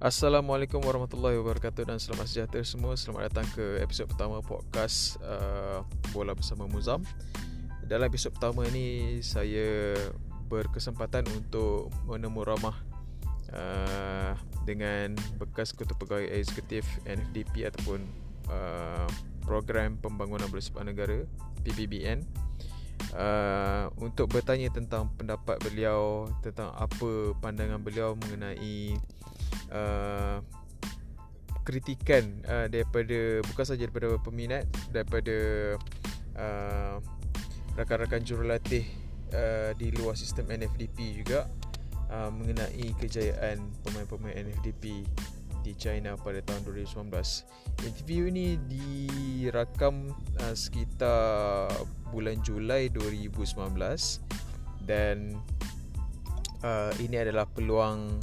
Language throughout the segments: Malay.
Assalamualaikum warahmatullahi wabarakatuh dan selamat sejahtera semua. Selamat datang ke episod pertama podcast uh, Bola Bersama Muzam. Dalam episod pertama ini saya berkesempatan untuk menemu ramah uh, dengan bekas ketua pegawai eksekutif NFDP ataupun uh, program pembangunan bola sepak negara PPBN uh, untuk bertanya tentang pendapat beliau tentang apa pandangan beliau mengenai uh, kritikan uh, daripada bukan saja daripada peminat daripada uh, rakan-rakan jurulatih uh, di luar sistem NFDP juga uh, mengenai kejayaan pemain-pemain NFDP di China pada tahun 2019. Interview ini dirakam uh, sekitar bulan Julai 2019 dan uh, ini adalah peluang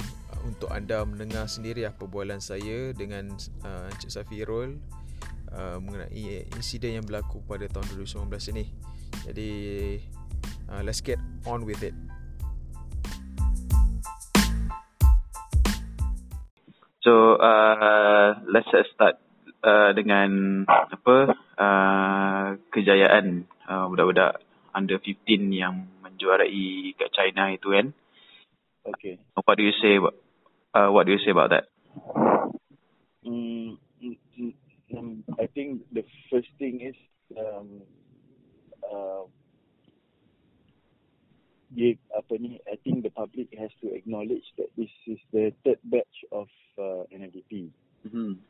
untuk anda mendengar sendiri apa perbualan saya dengan uh, Encik Safirul uh, mengenai insiden yang berlaku pada tahun 2019 ini. Jadi uh, let's get on with it. So uh, let's start uh, dengan apa uh, kejayaan uh, budak-budak under 15 yang menjuarai kat China itu kan. Okay. What do you say about uh, what do you say about that? Mm, mm, mm, mm, I think the first thing is um, uh, dia, apa ni, I think the public has to acknowledge that this is the third batch of uh, NFDP. Mm-hmm.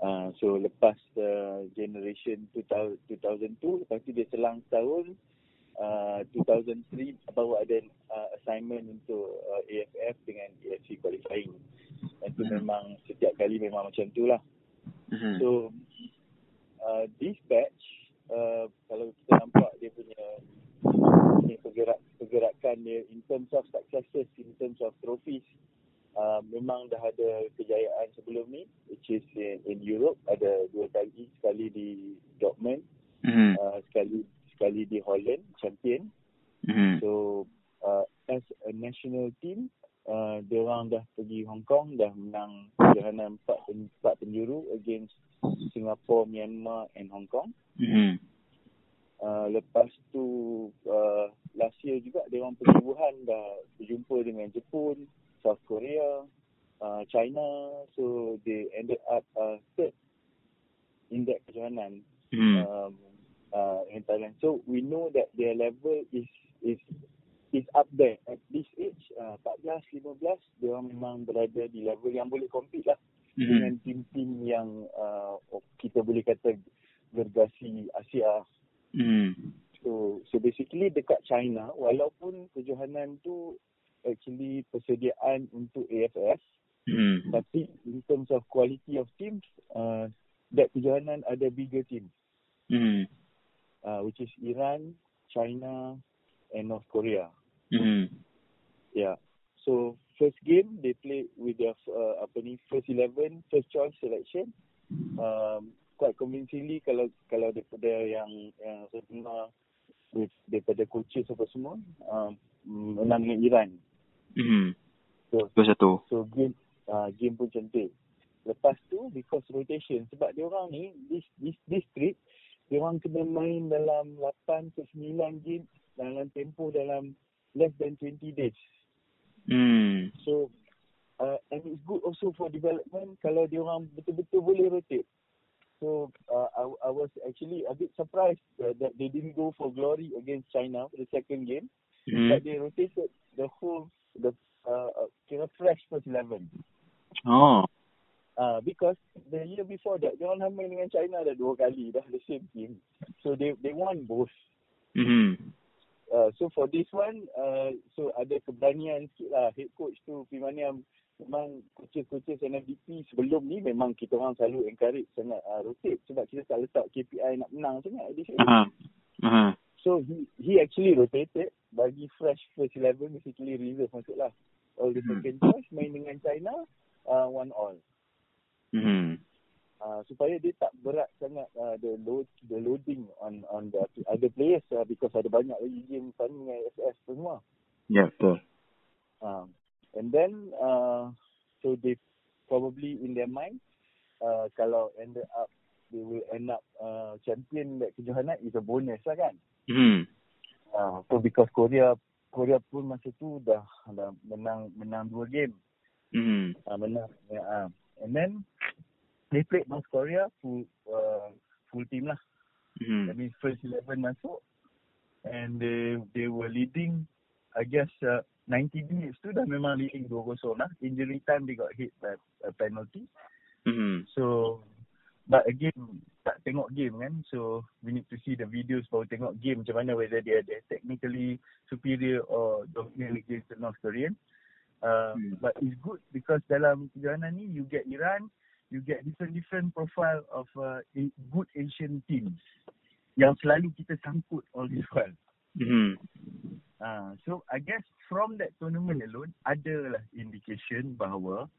Uh, so lepas uh, generation 2000, 2002, lepas tu dia selang tahun, uh, 2003 baru ada uh, assignment untuk uh, AFF dengan AFC qualifying. Dan tu Mhm. memang setiap kali memang macam tu lah. Mm-hmm. So uh, this batch uh, kalau kita nampak dia punya ni pergerak pergerakan dia in terms of successes in terms of trophies uh, memang dah ada kejayaan sebelum ni which is in, in Europe ada dua kali sekali di Dortmund mm-hmm. uh, sekali sekali di Holland champion Mm-hmm. So uh, as a national team, uh, dia orang dah pergi Hong Kong, dah menang kejohanan empat, empat penjuru against Singapore, Myanmar and Hong Kong. Mm-hmm. Uh, lepas tu uh, last year juga dia orang pergi Wuhan dah berjumpa dengan Jepun, South Korea, uh, China. So they ended up uh, third in that kejohanan Mm-hmm. um, in Thailand. So we know that their level is is is up there at this age. Uh, 14, 15, dia orang memang berada di level yang boleh compete lah Mm-hmm. dengan tim-tim yang uh, kita boleh kata gergasi Asia. Mm-hmm. So so basically dekat China walaupun kejohanan tu actually persediaan untuk AFF Mm-hmm. tapi in terms of quality of teams uh, that kejohanan ada bigger teams. Mm-hmm. Uh, which is Iran, China, and North Korea. Mm-hmm. Yeah. So first game they play with their uh, apa ni first eleven, first choice selection. Um, quite convincingly kalau kalau daripada yang yang saya dengar with daripada coaches apa semua um, menang dengan Iran. Mm-hmm. So satu. so game uh, game pun cantik. Lepas tu because rotation sebab dia orang ni this this this trip dia orang kena main dalam 8 ke 9 game dalam tempoh dalam less than 20 days. Mm. So uh, and it's good also for development kalau dia orang betul-betul boleh rotate. So uh, I, I was actually a bit surprised uh, that they didn't go for glory against China for the second game, Mm-hmm. but they rotated the whole the uh, uh, kira fresh first eleven. Oh. Uh, because the year before that, dia orang main dengan China dah dua kali dah the same team. So they they won both. Mm-hmm. Uh, so for this one, uh, so ada keberanian sikit lah head coach tu Pimaniam memang coaches-coaches NFDP sebelum ni memang kita orang selalu encourage sangat uh, rotate sebab kita tak letak KPI nak menang sangat. Uh-huh. Uh-huh. So he he actually rotated bagi fresh first eleven basically reserve masuk lah. All the second choice main dengan China uh, one all. Mm-hmm. uh, supaya dia tak berat sangat uh, the load the loading on on the other players uh, because ada banyak lagi game fun dengan SS semua. Ya, betul. Uh, and then uh, so they probably in their mind uh, kalau ended up they will end up uh, champion that kejohanan is a bonus lah kan. Hmm. Uh, so because Korea Korea pun masa tu dah, dah menang menang dua game. Hmm. Uh, menang. Ya, uh. And then they played North Korea full uh, full team lah. Hmm. That means first 11 masuk and they they were leading I guess uh, 90 minutes tu dah memang leading 2-0 lah. Injury time they got hit by a penalty. Hmm. So but again tak tengok game kan. So we need to see the videos baru tengok game macam mana whether they are technically superior or dominant against the North Korean. Uh, Hmm. But it's good because dalam kejohanan ni you get Iran, you get different-different profile of uh, a- good Asian teams yang selalu kita sangkut all this while. Hmm. Uh, so I guess from that tournament alone adalah indication bahawa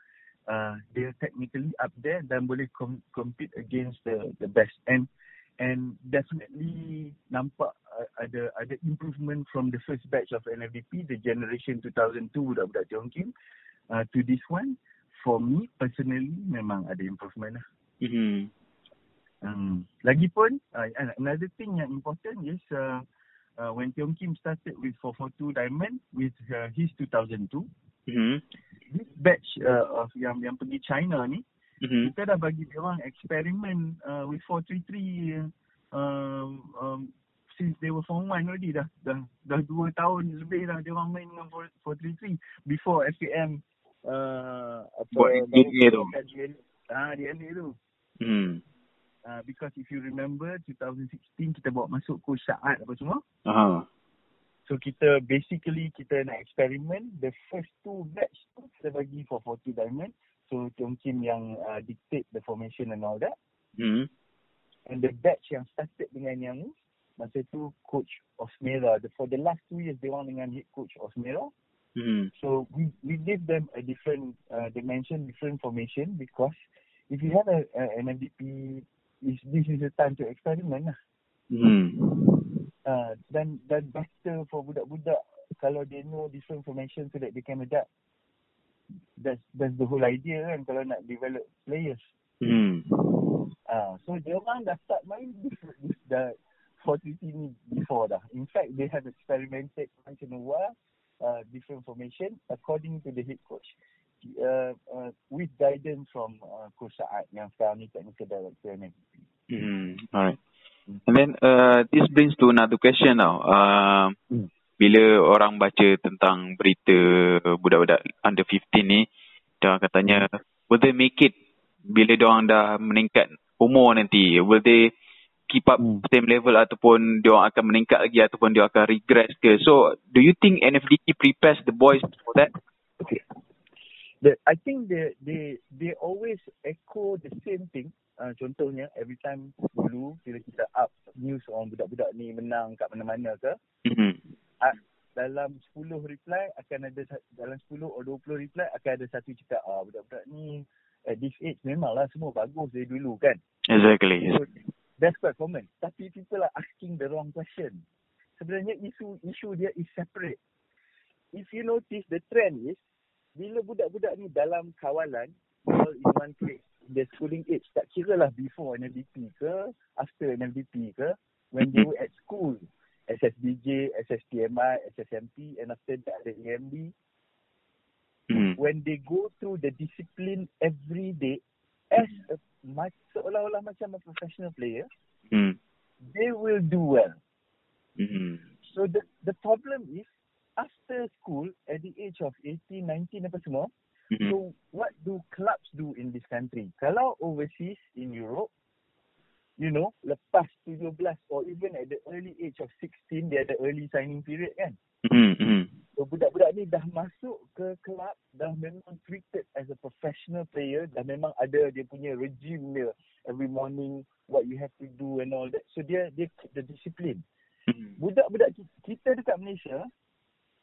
uh, they are technically up there dan boleh com- compete against the the best and and definitely nampak uh, ada ada improvement from the first batch of NFDP the generation 2002 budak-budak Tiong Kim uh, to this one for me personally memang ada improvement lah. Hmm. Um, lagipun uh, another thing yang important is uh, uh, when Tiong Kim started with 442 Diamond with uh, his 2002 Hmm. this batch uh, of yang yang pergi China ni Hmm. kita dah bagi dia orang eksperimen uh, with 433 um, um, since they were form 1 already dah dah dah 2 tahun lebih dah dia orang main dengan 4- 433 before FAM uh, apa Buat DNA tu. Ah, DNA tu. Hmm. Uh, because if you remember 2016 kita bawa masuk coach Saad apa semua. Aha. So kita basically kita nak eksperimen the first two batch tu kita bagi for 40 diamond. So Tiong Kim yang uh, dictate the formation and all that. Hmm. And the batch yang started dengan yang masa tu coach Osmera. The, for the last two years dia orang dengan head coach Osmera. Hmm. So we we give them a different uh, dimension, different formation because if you have a, a an MVP, is this is the time to experiment lah. Hmm. Uh, dan dan better for budak-budak kalau they know different formation so that they can adapt. That's that's the whole idea kan kalau nak develop players. Hmm. Ah, so dia orang dah start main different this the 40 ni before dah. In fact, they have experimented once in a while uh, different formation according to the head coach. Uh, uh, with guidance from uh, Coach Saad yang sekarang ni technical director ni. Hmm. Alright. And then uh, this brings to another question now. Uh, Hmm. bila orang baca tentang berita budak-budak under 15 ni, dia orang katanya, will they make it bila dia orang dah meningkat umur nanti? Will they keep up Hmm. same level ataupun dia orang akan meningkat lagi ataupun dia akan regress ke? So, do you think NFDP prepares the boys for that? Okay. The, I think they they they always echo the same thing. Uh, contohnya every time dulu bila kita up news on budak-budak ni menang kat mana-mana ke, Hmm. uh, dalam 10 reply akan ada dalam 10 atau 20 reply akan ada satu cakap ah budak-budak ni at this age memanglah semua bagus dari dulu kan. Exactly. So that's quite common. Tapi people are asking the wrong question. Sebenarnya isu isu dia is separate. If you notice the trend is bila budak-budak ni dalam kawalan all in one place the schooling age tak kira lah before NFDP ke after NFDP ke when they were at school SSBJ, SSTMI, SSMP and after that the AMD Hmm. when they go through the discipline every day as a, ma- seolah-olah macam a professional player Hmm. they will do well. Hmm. So the the problem is after school at the age of 18, 19 apa semua, Hmm. so what do clubs do in this country? Kalau overseas in Europe, you know, lepas 17 or even at the early age of 16, dia ada early signing period kan? Hmm. Hmm. So budak-budak ni dah masuk ke club, dah memang treated as a professional player, dah memang ada dia punya regime dia every morning, what you have to do and all that. So dia dia keep the discipline. Hmm. budak-budak ki- kita dekat Malaysia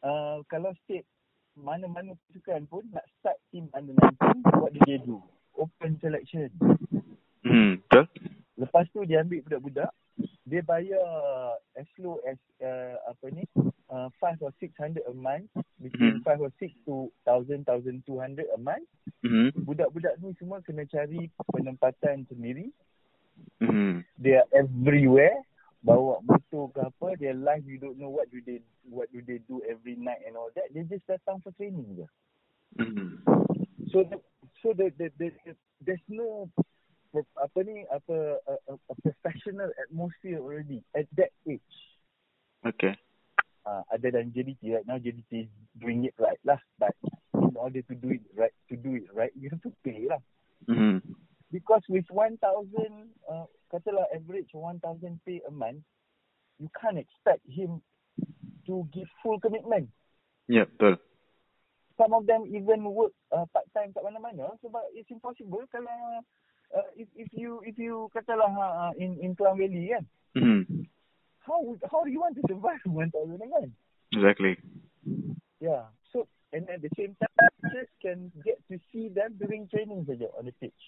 uh, kalau state mana-mana pasukan pun nak start team under 19 what do they do open selection Hmm. Betul? lepas tu dia ambil budak-budak dia bayar as low as uh, apa ni uh, five or six hundred a month, between Mhm. five or six to thousand, thousand two hundred a month. Mhm. Budak-budak ni semua kena cari penempatan sendiri. Mhm. They are everywhere. Bawa motor ke apa, their life you don't know what do they what do they do every night and all that. They just datang for training je. Mhm. So the, so the, the, the, the there's no apa ni apa a, a, a professional atmosphere already at that age. Okay. Uh, other than JDT right now, JDT is doing it right lah. But in order to do it right, to do it right, you have to pay lah. Mhm. Because with 1,000, uh, katalah average 1,000 pay a month, you can't expect him to give full commitment. Ya, betul. Some of them even work uh, part time kat mana-mana sebab it's impossible kalau uh, if if you if you katalah uh, in in Klang Valley kan, Mhm. How would, how do you want to survive 1,000 a month? Exactly. Yeah. So and at the same time, just can get to see them during training saja on the pitch.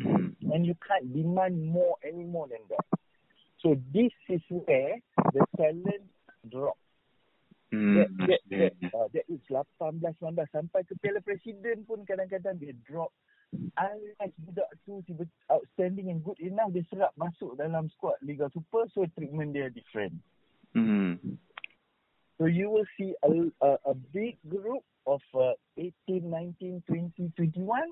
Mhm. and you can't demand more any more than that. So this is where the talent drop. Mhm. That that that, uh, that is 18, 19 sampai ke Piala Presiden pun kadang-kadang dia drop. Unless budak tu tiba outstanding and good enough, dia serap masuk dalam squad Liga Super, so treatment dia different. Mhm. So you will see a, a, a big group of uh, 18, 19, 20, 21.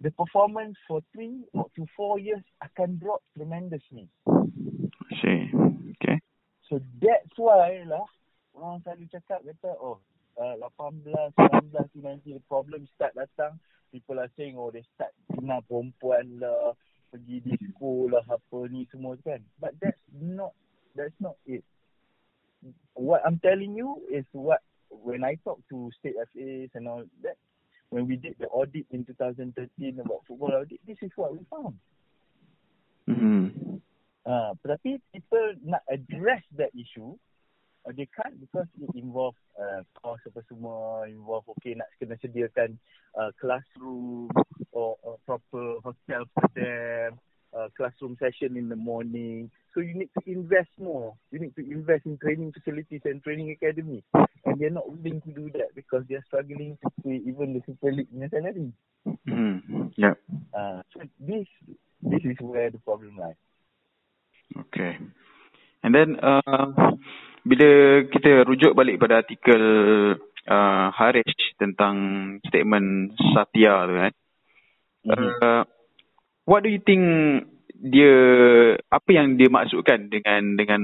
The performance for three or to four years akan drop tremendously. See. Okay. So that's why lah orang selalu cakap kata oh uh, 18, 19 to 20 the problem start datang. People are saying oh they start kenal perempuan lah, pergi disco lah apa ni semua kan. But that's not that's not it. What I'm telling you is what when I talk to state FAs and all that when we did the audit in 2013 about football audit, this is what we found. Mhm. Uh, tetapi people nak address that issue, uh, they can't because it involve uh, cost apa semua, involve okay nak kena sediakan uh, classroom or, or proper hotel for them, uh, classroom session in the morning. So you need to invest more. You need to invest in training facilities and training academy. And they're not willing to do that because they're struggling to pay even the Super League punya salary. Mhm. Ya. Uh, so this this is where the problem lies. Okay. And then uh, bila kita rujuk balik pada artikel uh, Harish tentang statement Satya tu kan. Mhm. Uh, what do you think dia apa yang dia maksudkan dengan dengan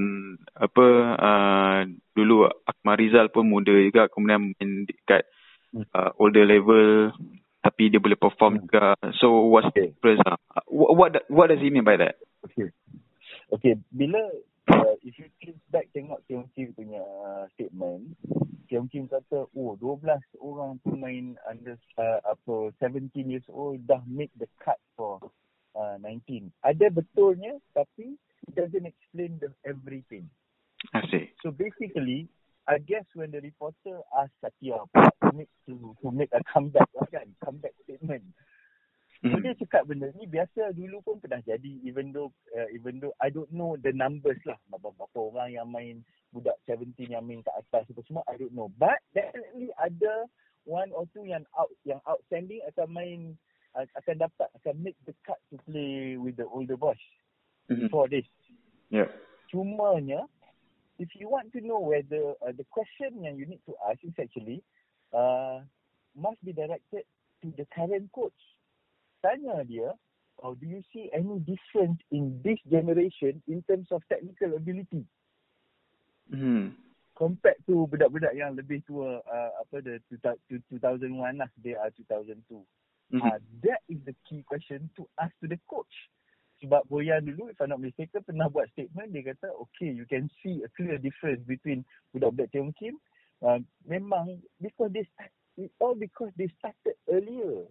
apa uh, dulu Akmal Rizal pun muda juga kemudian main dekat uh, older level tapi dia boleh perform Hmm. juga. So what's the Okay. difference? Uh? What, what what does he mean by that? Okay. Okay, bila uh, if you think back tengok Tiong Kim punya uh, statement, Tiong Kim kata, oh 12 orang pemain under uh, apa 17 years old dah make the cut for uh, 19. Ada betulnya tapi it doesn't explain the everything. I see. So basically, I guess when the reporter asked Satya to make to, to make a comeback lah kan, comeback statement. So Mhm. dia cakap benda ni biasa dulu pun pernah jadi even though uh, even though I don't know the numbers lah berapa, orang yang main budak 17 yang main kat atas apa semua I don't know but definitely ada one or two yang out yang outstanding akan main uh, akan dapat akan make the cut to play with the older boys Mhm. for this Yeah. cumanya if you want to know whether uh, the question yang you need to ask is actually uh, must be directed to the current coach. Tanya dia, oh, do you see any difference in this generation in terms of technical ability Mhm. compared to budak-budak yang lebih tua uh, apa the 2001 lah they are 2002. Mhm. Uh, that is the key question to ask to the coach. Sebab Boyan dulu, if I'm not mistaken, pernah buat statement, dia kata, okay, you can see a clear difference between budak-budak Tiong Kim. Uh, memang, because they start, all because they started earlier.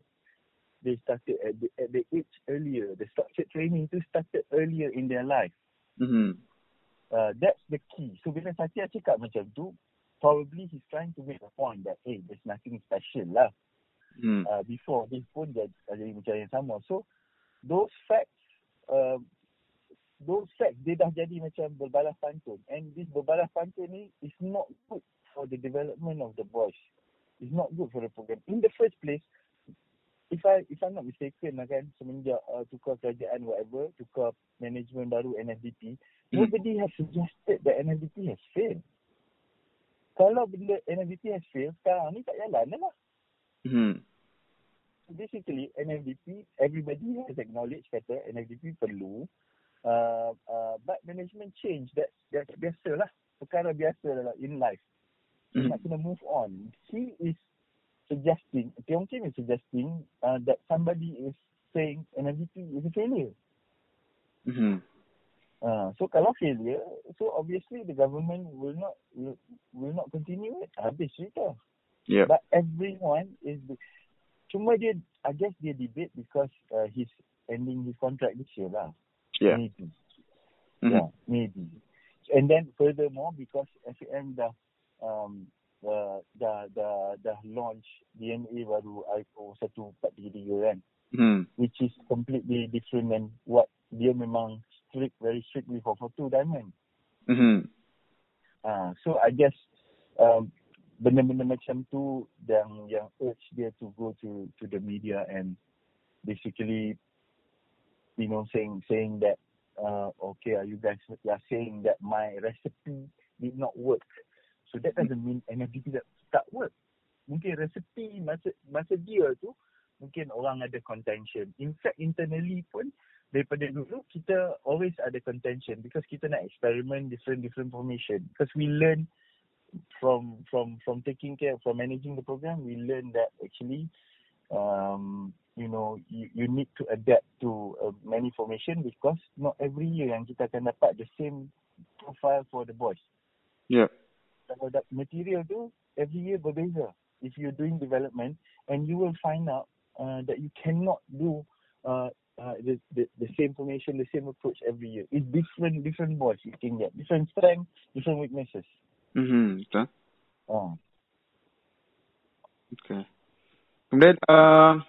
They started at the, at the age earlier. The structured training tu started earlier in their life. Mhm. Uh, that's the key. So bila Satya cakap macam tu, probably he's trying to make a point that, hey, there's nothing special lah. Mhm. uh, before this pun jadi, jadi macam yang sama. So those facts uh, those facts dia dah jadi macam berbalas pantun and this berbalas pantun ni is not good for the development of the boys. It's not good for the program. In the first place, if I if I'm not mistaken lah kan semenjak uh, tukar kerajaan whatever, tukar management baru NFDP, Hmm. nobody has suggested that NFDP has failed. Kalau benda NFDP has failed, sekarang ni tak jalan lah. Hmm. basically NFDP everybody has acknowledged kata NFDP perlu uh, uh, but management change that that's biasa lah perkara biasa lah in life Hmm. nak kena move on he is suggesting Tiong Kim is suggesting uh, that somebody is saying NFDP is a failure Hmm. uh, so kalau failure so obviously the government will not will, will not continue it habis cerita Yeah. But everyone is cuma dia I guess dia debate because uh, he's ending his contract this year lah. Yeah. Maybe. Hmm. Yeah, maybe. And then furthermore because FAM dah um uh, dah dah dah launch DNA baru IPO 1433 kan Hmm. which is completely different than what dia memang strict very strictly for two diamond. Hmm. Ah, so I guess um, benda-benda macam tu yang yang urge dia to go to to the media and basically you know saying saying that uh, okay are you guys are saying that my recipe did not work. So that doesn't mean NFDP tak, tak work. Mungkin resipi masa masa dia tu mungkin orang ada contention. In fact internally pun daripada dulu kita always ada contention because kita nak experiment different different formation because we learn from from from taking care from managing the program we learn that actually um you know you, you need to adapt to uh, many formation because not every year yang kita akan dapat the same profile for the boys Yeah. Kalau material tu every year berbeza if you're doing development and you will find out uh, that you cannot do uh, uh, the, the the same formation the same approach every year it's different different boys you can get different strength different weaknesses Hmm. Betul. uh. Okay. Kemudian uh,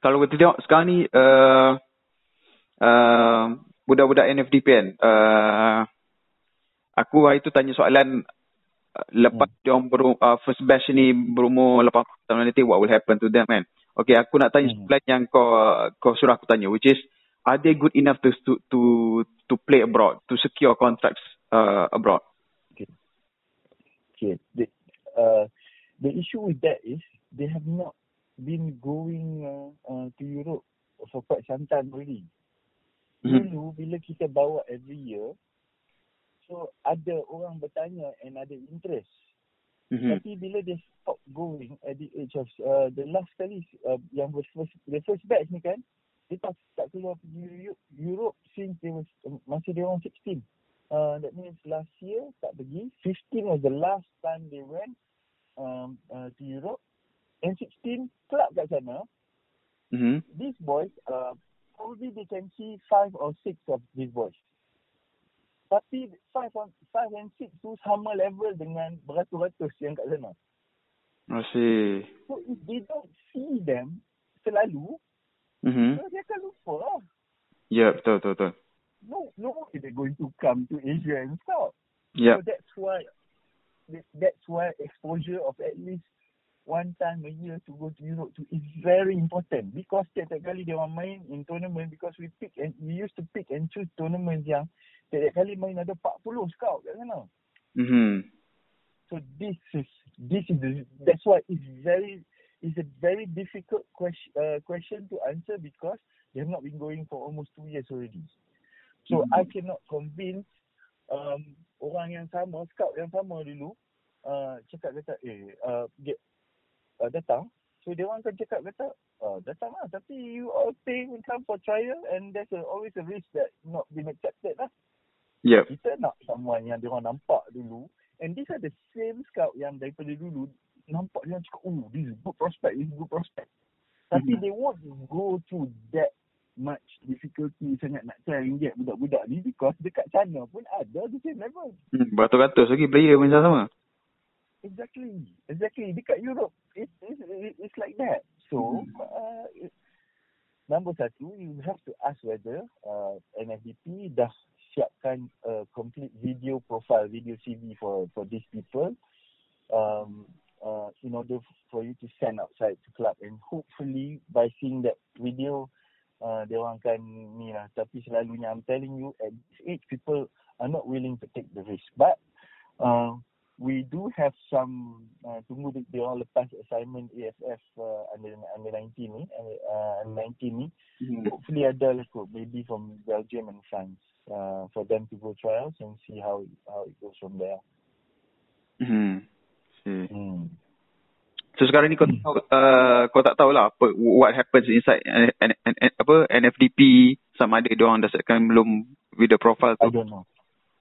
kalau kita tengok sekarang ni uh, uh, budak-budak NFDP kan uh, aku hari tu tanya soalan lepas hmm. dia orang uh, first batch ni berumur 8 tahun nanti what will happen to them kan. Okay aku nak tanya Hmm. soalan yang kau kau suruh aku tanya which is are they good enough to to to, to play abroad to secure contracts uh, abroad? Okay. The, uh, the issue with that is they have not been going uh, uh, to Europe for quite some time already. Hmm. Dulu bila kita bawa every year, so ada orang bertanya and ada interest. Hmm. Tapi bila dia stop going at the age of uh, the last kali uh, yang first the first batch ni kan, dia tak tak keluar pergi Europe, Europe since they was uh, masih dia orang 16. Uh, that means last year tak pergi. 15 was the last time they went um, uh, to Europe. And 16 club kat sana, Hmm. these boys, uh, probably they can see five or six of these boys. Tapi five, on, five and six tu sama level dengan beratus-ratus yang kat sana. I see. So if they don't see them selalu, Hmm. so dia akan lupa lah. Ya, yeah, betul betul betul. No, no way they're going to come to Asia and stop. Ya. So that's why that's why exposure of at least one time a year to go to Europe to is very important because setiap kali dia orang main in tournament because we pick and we used to pick and choose tournaments yang setiap kali main ada 40 scout kat sana. Hmm. So this is this is the, that's why it's very it's a very difficult question uh, question to answer because they have not been going for almost two years already. So Mhm. I cannot convince um, orang yang sama, scout yang sama dulu uh, cakap kata eh uh, get uh, datang. So dia orang akan cakap kata uh, datang lah tapi you all pay and come for trial and there's a, always a risk that not been accepted lah Ya. kita nak someone yang dia orang nampak dulu and these are the same scout yang daripada dulu nampak dia cakap oh this is good prospect this is good prospect tapi Mhm. they won't go through that much difficulty sangat nak try and get budak-budak ni because dekat sana pun ada the same level Hmm. Beratus-ratus lagi player pun sama. Exactly. Exactly. Dekat Europe it, it, it, it's like that. So Mhm. uh, it, Nombor satu, you have to ask whether uh, NFDP dah siapkan a complete video profile, video CV for for these people um, uh, in order for you to send outside to club. And hopefully by seeing that video uh, dia orang akan ni lah. Tapi selalunya I'm telling you at this age people are not willing to take the risk. But uh, we do have some uh, tunggu dia, dia orang lepas assignment AFF uh, under under 19 ni uh, under 19 ni mm-hmm. hopefully ada lah kot maybe from Belgium and France uh, for them to go trials and see how how it goes from there. Hmm. Hmm. So sekarang ni kau tahu, uh, kau tak tahu lah apa what happens inside N, N, N, N, apa NFDP sama ada dia orang dah setkan belum with the profile tu. I don't know.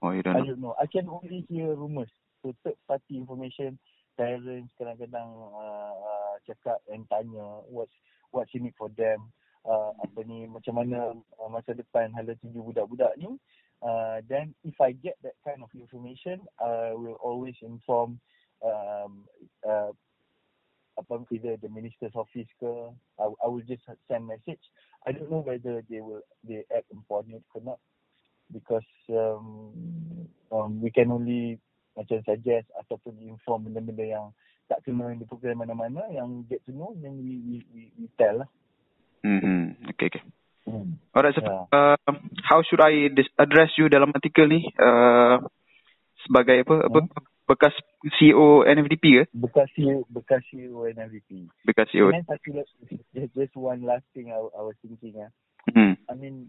Oh, you don't know. I don't know. I can only hear rumours so third party information parents kadang-kadang uh, uh, cakap and tanya what's what's in it for them? Uh, apa ni macam mana uh, masa depan hala tuju budak-budak ni? Uh, then if I get that kind of information I will always inform um, uh, apa either the minister's office ke I, I will just send message. I don't know whether they will they act it or not because um, um, we can only macam suggest ataupun inform benda-benda yang tak kena di program mana-mana yang get to know then we we we, we tell lah. Hmm. Okay okay. Hmm. Alright, so, yeah. uh, how should I address you dalam artikel ni? Uh, sebagai apa? Hmm? apa bekas CEO NFDP ke? Bekas CEO, bekas CEO NFDP. Bekas CEO. And then, just, just one last thing I, I was thinking. Ah. Hmm. I mean,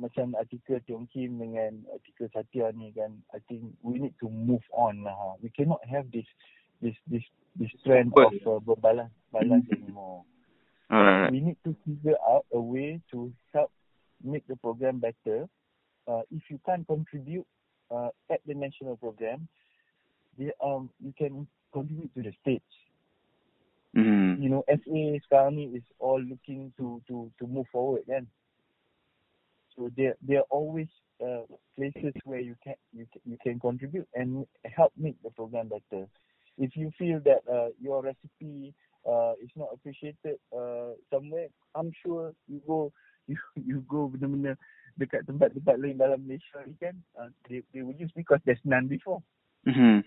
macam artikel Tiong Kim dengan artikel Satya ni kan I think we need to move on lah ha. we cannot have this this this this trend of uh, berbalas balas anymore Alright. we need to figure out a way to help make the program better uh, if you can't contribute uh, at the national program the, um you can contribute to the stage mm-hmm. you know SA sekarang ni is all looking to to to move forward kan So there there are always uh, places where you can you you can contribute and help make the program better. If you feel that uh, your recipe uh, is not appreciated uh, somewhere, I'm sure you go you you go benar-benar dekat tempat-tempat lain dalam Malaysia ni kan, uh, they they will use because there's none before. Mm-hmm.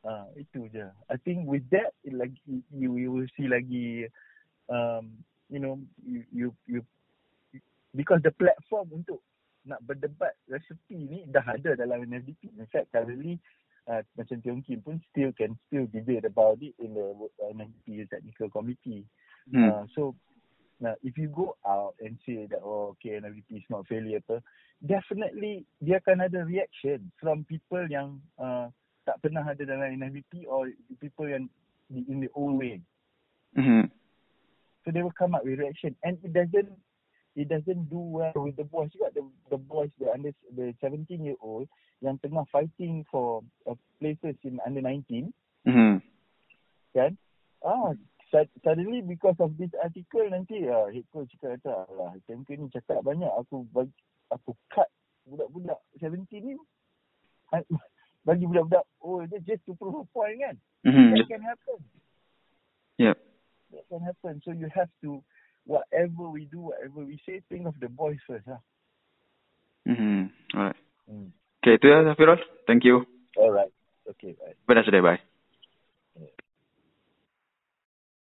Uh, itu je. I think with that, it lagi you, you will see lagi, um, you know, you you you because the platform untuk nak berdebat resepi ni dah ada dalam NFDP. In fact, currently uh, macam Tiong Kim pun still can still debate about it in the uh, NFDP technical committee. Hmm. Uh, so now if you go out and say that oh okay NFDP is not failure apa, definitely dia akan ada reaction from people yang uh, tak pernah ada dalam NFDP or people yang in the old way. Mm-hmm. So they will come up with reaction and it doesn't it doesn't do well with the boys. Juga the the boys the under the 17 year old yang tengah fighting for uh, places in under 19 mm-hmm. kan? Ah suddenly because of this article nanti ah head coach cakap kata lah tempoh ni cakap banyak aku bagi aku cut budak-budak 17 ni. Bagi budak-budak oh it's just to prove a point kan? Mm-hmm. that can happen. Yeah that can happen. So you have to whatever we do, whatever we say, think of the boys first. Huh? Mm-hmm. Alright. Mm. Okay, itu ya, Zafirul. Thank you. Alright. Okay, bye. Bye, bye.